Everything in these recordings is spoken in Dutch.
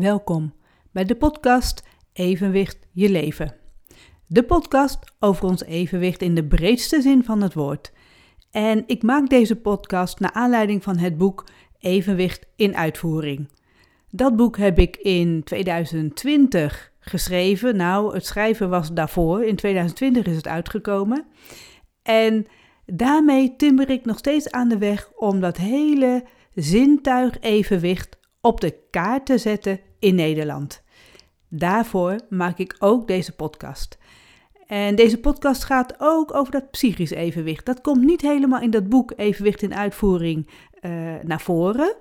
Welkom bij de podcast Evenwicht je leven. De podcast over ons evenwicht in de breedste zin van het woord. En ik maak deze podcast naar aanleiding van het boek Evenwicht in uitvoering. Dat boek heb ik in 2020 geschreven. Nou, het schrijven was daarvoor. In 2020 is het uitgekomen. En daarmee timber ik nog steeds aan de weg om dat hele zintuig evenwicht op de kaart te zetten in Nederland. Daarvoor maak ik ook deze podcast. En deze podcast gaat ook over dat psychisch evenwicht. Dat komt niet helemaal in dat boek Evenwicht in Uitvoering uh, naar voren.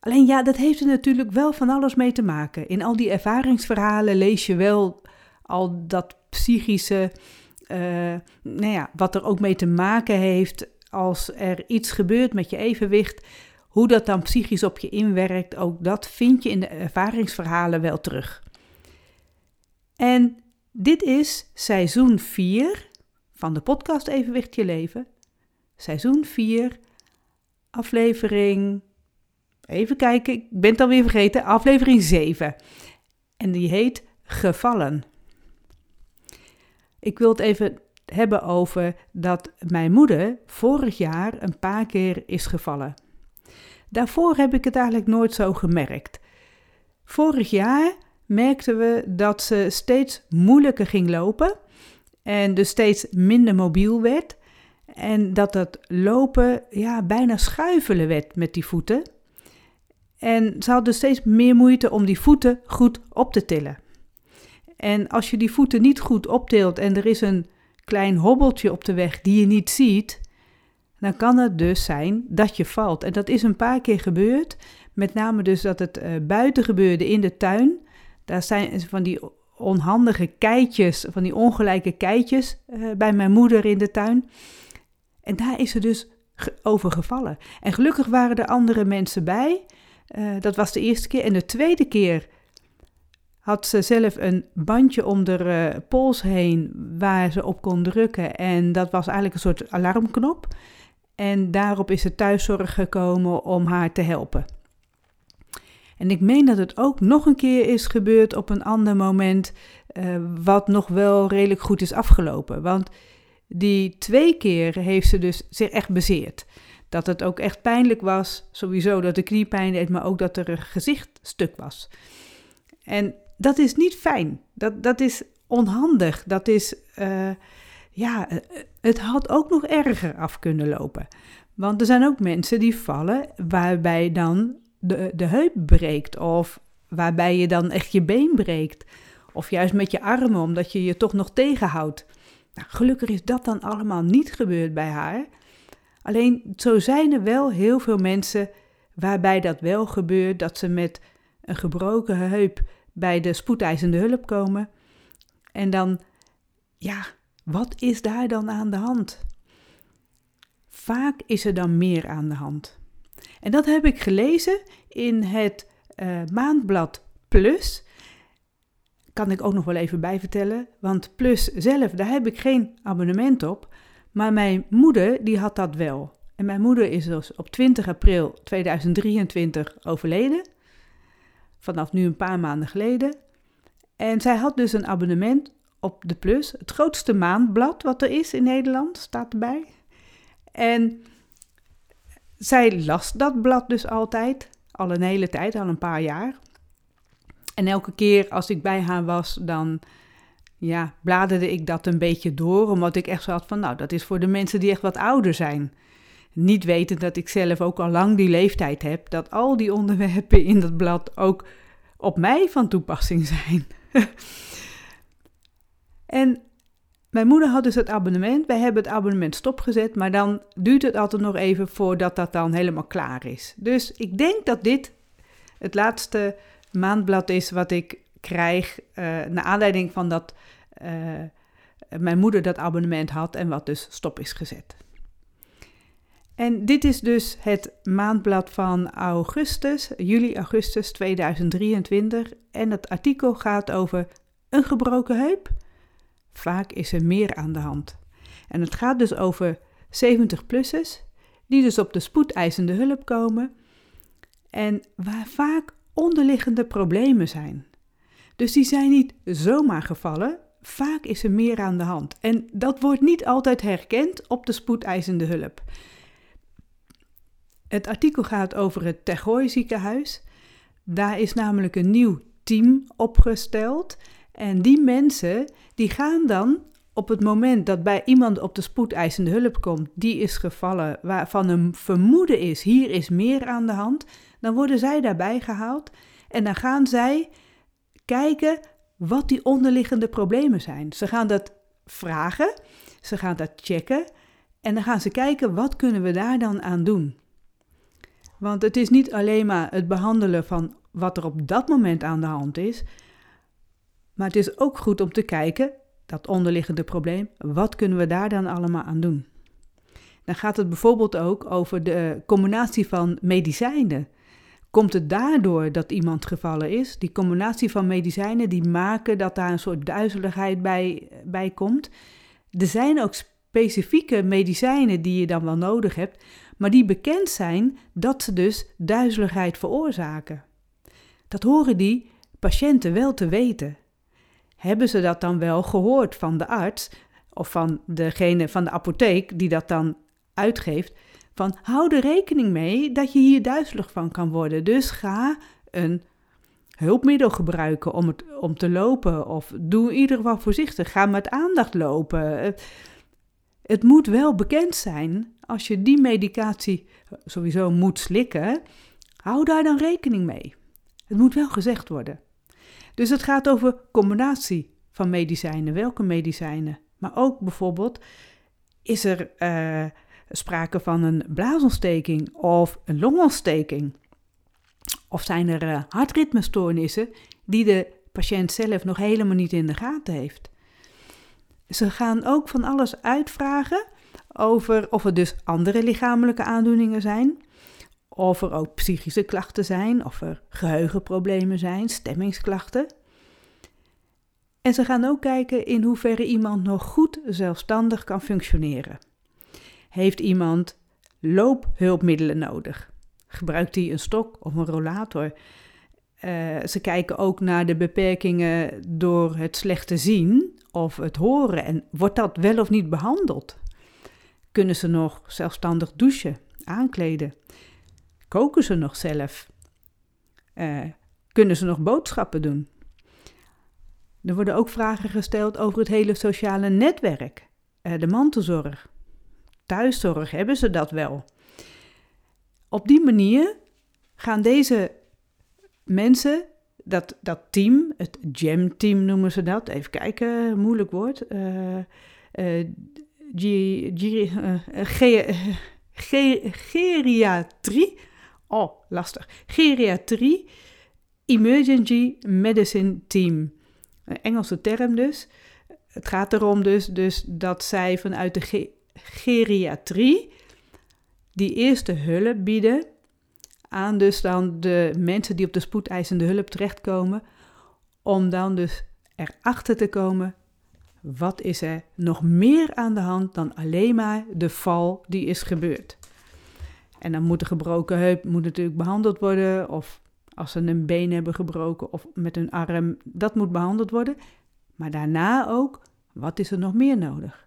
Alleen ja, dat heeft er natuurlijk wel van alles mee te maken. In al die ervaringsverhalen lees je wel al dat psychische, uh, nou ja, wat er ook mee te maken heeft als er iets gebeurt met je evenwicht. Hoe dat dan psychisch op je inwerkt, ook dat vind je in de ervaringsverhalen wel terug. En dit is seizoen 4 van de podcast Evenwicht Je Leven. Seizoen 4, aflevering. Even kijken, ik ben het alweer vergeten. Aflevering 7. En die heet Gevallen. Ik wil het even hebben over dat mijn moeder vorig jaar een paar keer is gevallen. Daarvoor heb ik het eigenlijk nooit zo gemerkt. Vorig jaar merkten we dat ze steeds moeilijker ging lopen en dus steeds minder mobiel werd. En dat het lopen ja, bijna schuifelen werd met die voeten. En ze had dus steeds meer moeite om die voeten goed op te tillen. En als je die voeten niet goed optilt en er is een klein hobbeltje op de weg die je niet ziet, dan kan het dus zijn dat je valt. En dat is een paar keer gebeurd. Met name dus dat het uh, buiten gebeurde in de tuin. Daar zijn van die onhandige keitjes, van die ongelijke keitjes uh, bij mijn moeder in de tuin. En daar is ze dus over gevallen. En gelukkig waren er andere mensen bij. Uh, dat was de eerste keer. En de tweede keer had ze zelf een bandje om de pols heen waar ze op kon drukken. En dat was eigenlijk een soort alarmknop. En daarop is de thuiszorg gekomen om haar te helpen. En ik meen dat het ook nog een keer is gebeurd op een ander moment, uh, wat nog wel redelijk goed is afgelopen. Want die twee keer heeft ze dus zich echt bezeerd. Dat het ook echt pijnlijk was, sowieso dat de kniepijn deed, maar ook dat er een gezicht stuk was. En dat is niet fijn. Dat, dat is onhandig. Dat is, uh, ja, het had ook nog erger af kunnen lopen. Want er zijn ook mensen die vallen waarbij dan de, de heup breekt of waarbij je dan echt je been breekt. Of juist met je armen, omdat je je toch nog tegenhoudt. Nou, gelukkig is dat dan allemaal niet gebeurd bij haar. Alleen zo zijn er wel heel veel mensen waarbij dat wel gebeurt, dat ze met een gebroken heup bij de spoedeisende hulp komen. En dan, ja, wat is daar dan aan de hand? Vaak is er dan meer aan de hand. En dat heb ik gelezen in het uh, maandblad Plus. Kan ik ook nog wel even bijvertellen, want Plus zelf, daar heb ik geen abonnement op. Maar mijn moeder, die had dat wel. En mijn moeder is dus op 20 april 2023 overleden. Vanaf nu een paar maanden geleden. En zij had dus een abonnement op de Plus. Het grootste maandblad wat er is in Nederland, staat erbij. En zij las dat blad dus altijd, al een hele tijd, al een paar jaar. En elke keer als ik bij haar was, dan ja, bladerde ik dat een beetje door, omdat ik echt zo had van, nou, dat is voor de mensen die echt wat ouder zijn. Niet wetend dat ik zelf ook al lang die leeftijd heb, dat al die onderwerpen in dat blad ook op mij van toepassing zijn. en mijn moeder had dus het abonnement. Wij hebben het abonnement stopgezet, maar dan duurt het altijd nog even voordat dat dan helemaal klaar is. Dus ik denk dat dit het laatste maandblad is wat ik krijg uh, naar aanleiding van dat uh, mijn moeder dat abonnement had en wat dus stop is gezet. En dit is dus het maandblad van augustus, juli-augustus 2023. En het artikel gaat over een gebroken heup. Vaak is er meer aan de hand. En het gaat dus over 70-plussers die dus op de spoedeisende hulp komen en waar vaak onderliggende problemen zijn. Dus die zijn niet zomaar gevallen, vaak is er meer aan de hand. En dat wordt niet altijd herkend op de spoedeisende hulp. Het artikel gaat over het Tergooi ziekenhuis. Daar is namelijk een nieuw team opgesteld. En die mensen die gaan dan op het moment dat bij iemand op de spoedeisende hulp komt, die is gevallen, waarvan een vermoeden is, hier is meer aan de hand, dan worden zij daarbij gehaald en dan gaan zij kijken wat die onderliggende problemen zijn. Ze gaan dat vragen, ze gaan dat checken en dan gaan ze kijken wat kunnen we daar dan aan doen. Want het is niet alleen maar het behandelen van wat er op dat moment aan de hand is, maar het is ook goed om te kijken, dat onderliggende probleem, wat kunnen we daar dan allemaal aan doen? Dan gaat het bijvoorbeeld ook over de combinatie van medicijnen. Komt het daardoor dat iemand gevallen is? Die combinatie van medicijnen die maken dat daar een soort duizeligheid bij, bij komt. Er zijn ook specifieke medicijnen die je dan wel nodig hebt, maar die bekend zijn dat ze dus duizeligheid veroorzaken. Dat horen die patiënten wel te weten. Hebben ze dat dan wel gehoord van de arts of van degene van de apotheek die dat dan uitgeeft? Van hou er rekening mee dat je hier duizelig van kan worden. Dus ga een hulpmiddel gebruiken om, het, om te lopen. Of doe in ieder geval voorzichtig. Ga met aandacht lopen. Het moet wel bekend zijn als je die medicatie sowieso moet slikken. Hou daar dan rekening mee. Het moet wel gezegd worden. Dus het gaat over combinatie van medicijnen. Welke medicijnen? Maar ook bijvoorbeeld, is er uh, sprake van een blaasontsteking of een longontsteking? Of zijn er uh, hartritmestoornissen die de patiënt zelf nog helemaal niet in de gaten heeft? Ze gaan ook van alles uitvragen over of er dus andere lichamelijke aandoeningen zijn, of er ook psychische klachten zijn, of er geheugenproblemen zijn, stemmingsklachten. En ze gaan ook kijken in hoeverre iemand nog goed zelfstandig kan functioneren. Heeft iemand loophulpmiddelen nodig? Gebruikt hij een stok of een rollator? Uh, ze kijken ook naar de beperkingen door het slechte zien of het horen en wordt dat wel of niet behandeld? Kunnen ze nog zelfstandig douchen, aankleden? Koken ze nog zelf? Uh, kunnen ze nog boodschappen doen? Er worden ook vragen gesteld over het hele sociale netwerk, uh, de mantelzorg, thuiszorg, hebben ze dat wel? Op die manier gaan deze mensen, dat, dat team, het GEM-team noemen ze dat, even kijken, moeilijk woord, uh, uh, geriatrie, oh lastig, geriatrie Emergency Medicine Team. Een Engelse term dus. Het gaat erom dus, dus dat zij vanuit de geriatrie die eerste hulp bieden aan dus dan de mensen die op de spoedeisende hulp terechtkomen, om dan dus erachter te komen, wat is er nog meer aan de hand dan alleen maar de val die is gebeurd. En dan moet de gebroken heup moet natuurlijk behandeld worden, of als ze een been hebben gebroken of met een arm, dat moet behandeld worden. Maar daarna ook, wat is er nog meer nodig?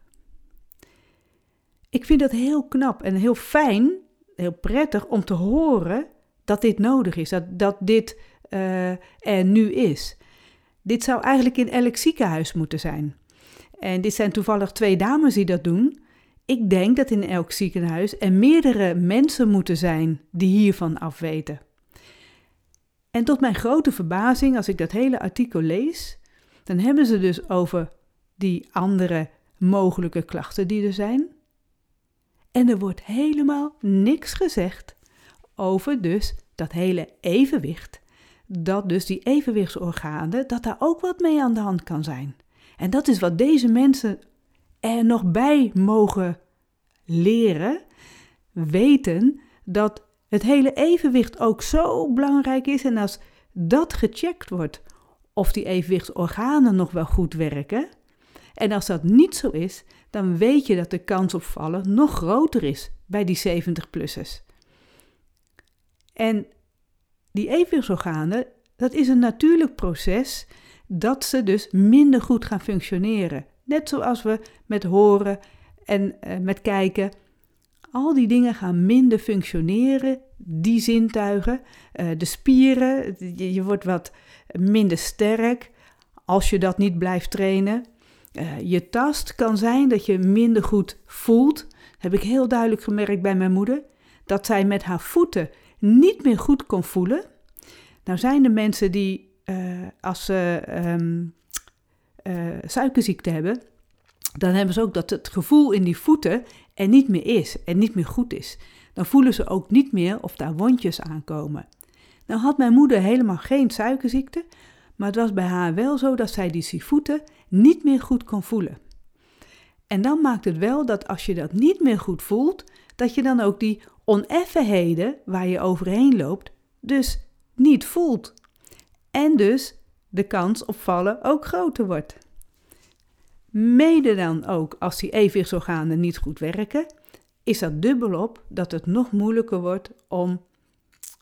Ik vind dat heel knap en heel fijn, heel prettig om te horen dat dit nodig is, dat, dat dit uh, er nu is. Dit zou eigenlijk in elk ziekenhuis moeten zijn. En dit zijn toevallig twee dames die dat doen. Ik denk dat in elk ziekenhuis er meerdere mensen moeten zijn die hiervan afweten. En tot mijn grote verbazing, als ik dat hele artikel lees, dan hebben ze dus over die andere mogelijke klachten die er zijn. En er wordt helemaal niks gezegd over dus dat hele evenwicht. Dat dus die evenwichtsorganen, dat daar ook wat mee aan de hand kan zijn. En dat is wat deze mensen er nog bij mogen leren, weten dat het hele evenwicht ook zo belangrijk is. En als dat gecheckt wordt, of die evenwichtsorganen nog wel goed werken. En als dat niet zo is, dan weet je dat de kans op vallen nog groter is bij die 70-plussers. En die evenwichtsorganen, dat is een natuurlijk proces dat ze dus minder goed gaan functioneren. Net zoals we met horen en uh, met kijken. Al die dingen gaan minder functioneren, die zintuigen, uh, de spieren, je, wordt wat minder sterk als je dat niet blijft trainen. Uh, je tast kan zijn dat je minder goed voelt. heb ik heel duidelijk gemerkt bij mijn moeder. Dat zij met haar voeten niet meer goed kon voelen. Nou zijn er mensen die als ze um, suikerziekte hebben, dan hebben ze ook dat het gevoel in die voeten er niet meer is en niet meer goed is. Dan voelen ze ook niet meer of daar wondjes aankomen. Nou had mijn moeder helemaal geen suikerziekte, maar het was bij haar wel zo dat zij die voeten niet meer goed kon voelen. En dan maakt het wel dat als je dat niet meer goed voelt, dat je dan ook die oneffenheden waar je overheen loopt, dus niet voelt. En dus de kans op vallen ook groter wordt. Mede dan ook als die evenwichtsorganen niet goed werken, is dat dubbelop dat het nog moeilijker wordt om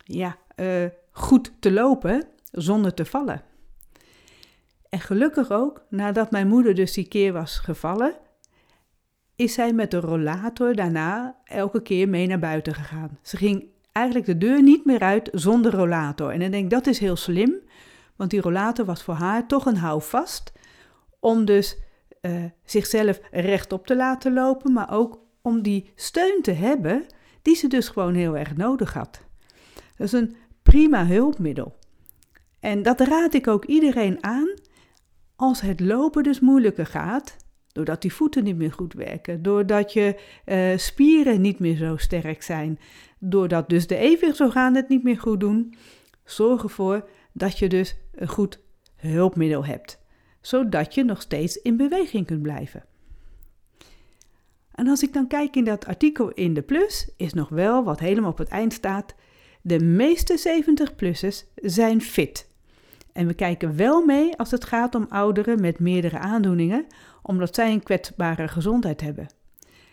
ja, uh, goed te lopen zonder te vallen. En gelukkig ook, nadat mijn moeder dus die keer was gevallen, is zij met de rollator daarna elke keer mee naar buiten gegaan. Ze ging eigenlijk de deur niet meer uit zonder rollator. En ik denk dat is heel slim, want die rollator was voor haar toch een houvast om dus uh, zichzelf rechtop te laten lopen, maar ook om die steun te hebben die ze dus gewoon heel erg nodig had. Dat is een prima hulpmiddel. En dat raad ik ook iedereen aan als het lopen dus moeilijker gaat, doordat die voeten niet meer goed werken, doordat je uh, spieren niet meer zo sterk zijn, doordat dus de evenwichtsorganen het niet meer goed doen. Zorg ervoor dat je dus een goed hulpmiddel hebt zodat je nog steeds in beweging kunt blijven. En als ik dan kijk in dat artikel in de Plus, is nog wel wat helemaal op het eind staat: de meeste 70-plussers zijn fit. En we kijken wel mee als het gaat om ouderen met meerdere aandoeningen, omdat zij een kwetsbare gezondheid hebben.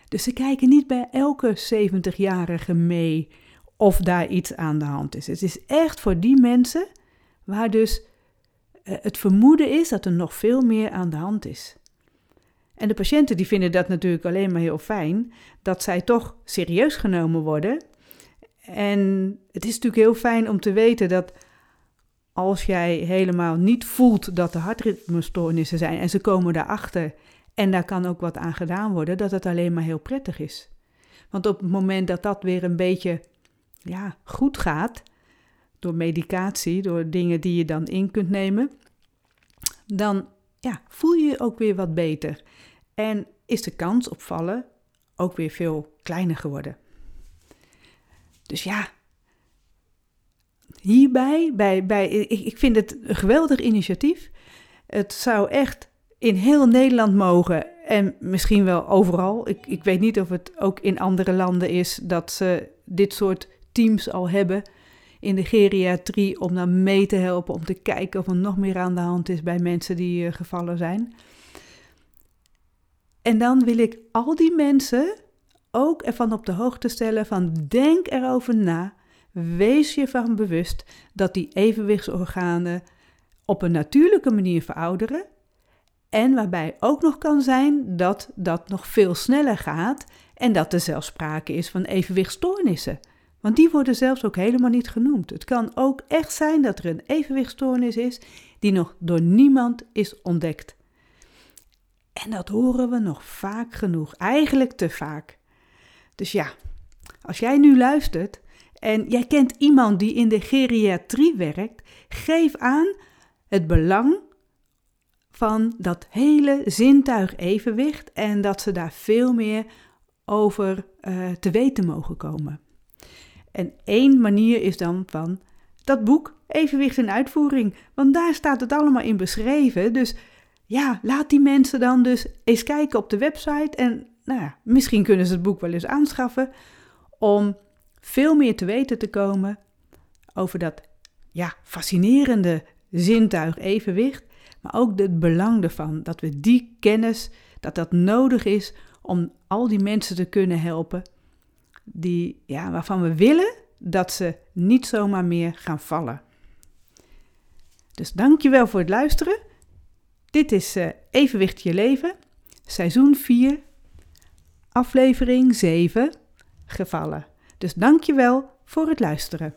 Dus ze kijken niet bij elke 70-jarige mee of daar iets aan de hand is. Het is echt voor die mensen waar dus het vermoeden is dat er nog veel meer aan de hand is. En de patiënten die vinden dat natuurlijk alleen maar heel fijn, dat zij toch serieus genomen worden. En het is natuurlijk heel fijn om te weten dat als jij helemaal niet voelt dat er hartritmestoornissen zijn en ze komen daarachter en daar kan ook wat aan gedaan worden, dat het alleen maar heel prettig is. Want op het moment dat dat weer een beetje ja, goed gaat, door medicatie, door dingen die je dan in kunt nemen, dan ja, voel je je ook weer wat beter. En is de kans op vallen ook weer veel kleiner geworden. Dus ja, hierbij, bij, bij, ik, vind het een geweldig initiatief. Het zou echt in heel Nederland mogen en misschien wel overal. Ik, ik weet niet of het ook in andere landen is dat ze dit soort teams al hebben in de geriatrie om dan mee te helpen, om te kijken of er nog meer aan de hand is bij mensen die uh, gevallen zijn. En dan wil ik al die mensen ook ervan op de hoogte stellen van denk erover na, wees je van bewust dat die evenwichtsorganen op een natuurlijke manier verouderen en waarbij ook nog kan zijn dat dat nog veel sneller gaat en dat er zelfs sprake is van evenwichtstoornissen. Want die worden zelfs ook helemaal niet genoemd. Het kan ook echt zijn dat er een evenwichtstoornis is die nog door niemand is ontdekt. En dat horen we nog vaak genoeg, eigenlijk te vaak. Dus ja, als jij nu luistert en jij kent iemand die in de geriatrie werkt, geef aan het belang van dat hele zintuig evenwicht en dat ze daar veel meer over uh, te weten mogen komen. En één manier is dan van dat boek Evenwicht in Uitvoering, want daar staat het allemaal in beschreven. Dus ja, laat die mensen dan dus eens kijken op de website en nou ja, misschien kunnen ze het boek wel eens aanschaffen om veel meer te weten te komen over dat ja, fascinerende zintuig evenwicht, maar ook het belang ervan dat we die kennis, dat dat nodig is om al die mensen te kunnen helpen die, ja, waarvan we willen dat ze niet zomaar meer gaan vallen. Dus dankjewel voor het luisteren. Dit is uh, Evenwicht je leven, seizoen 4, aflevering 7, gevallen. Dus dankjewel voor het luisteren.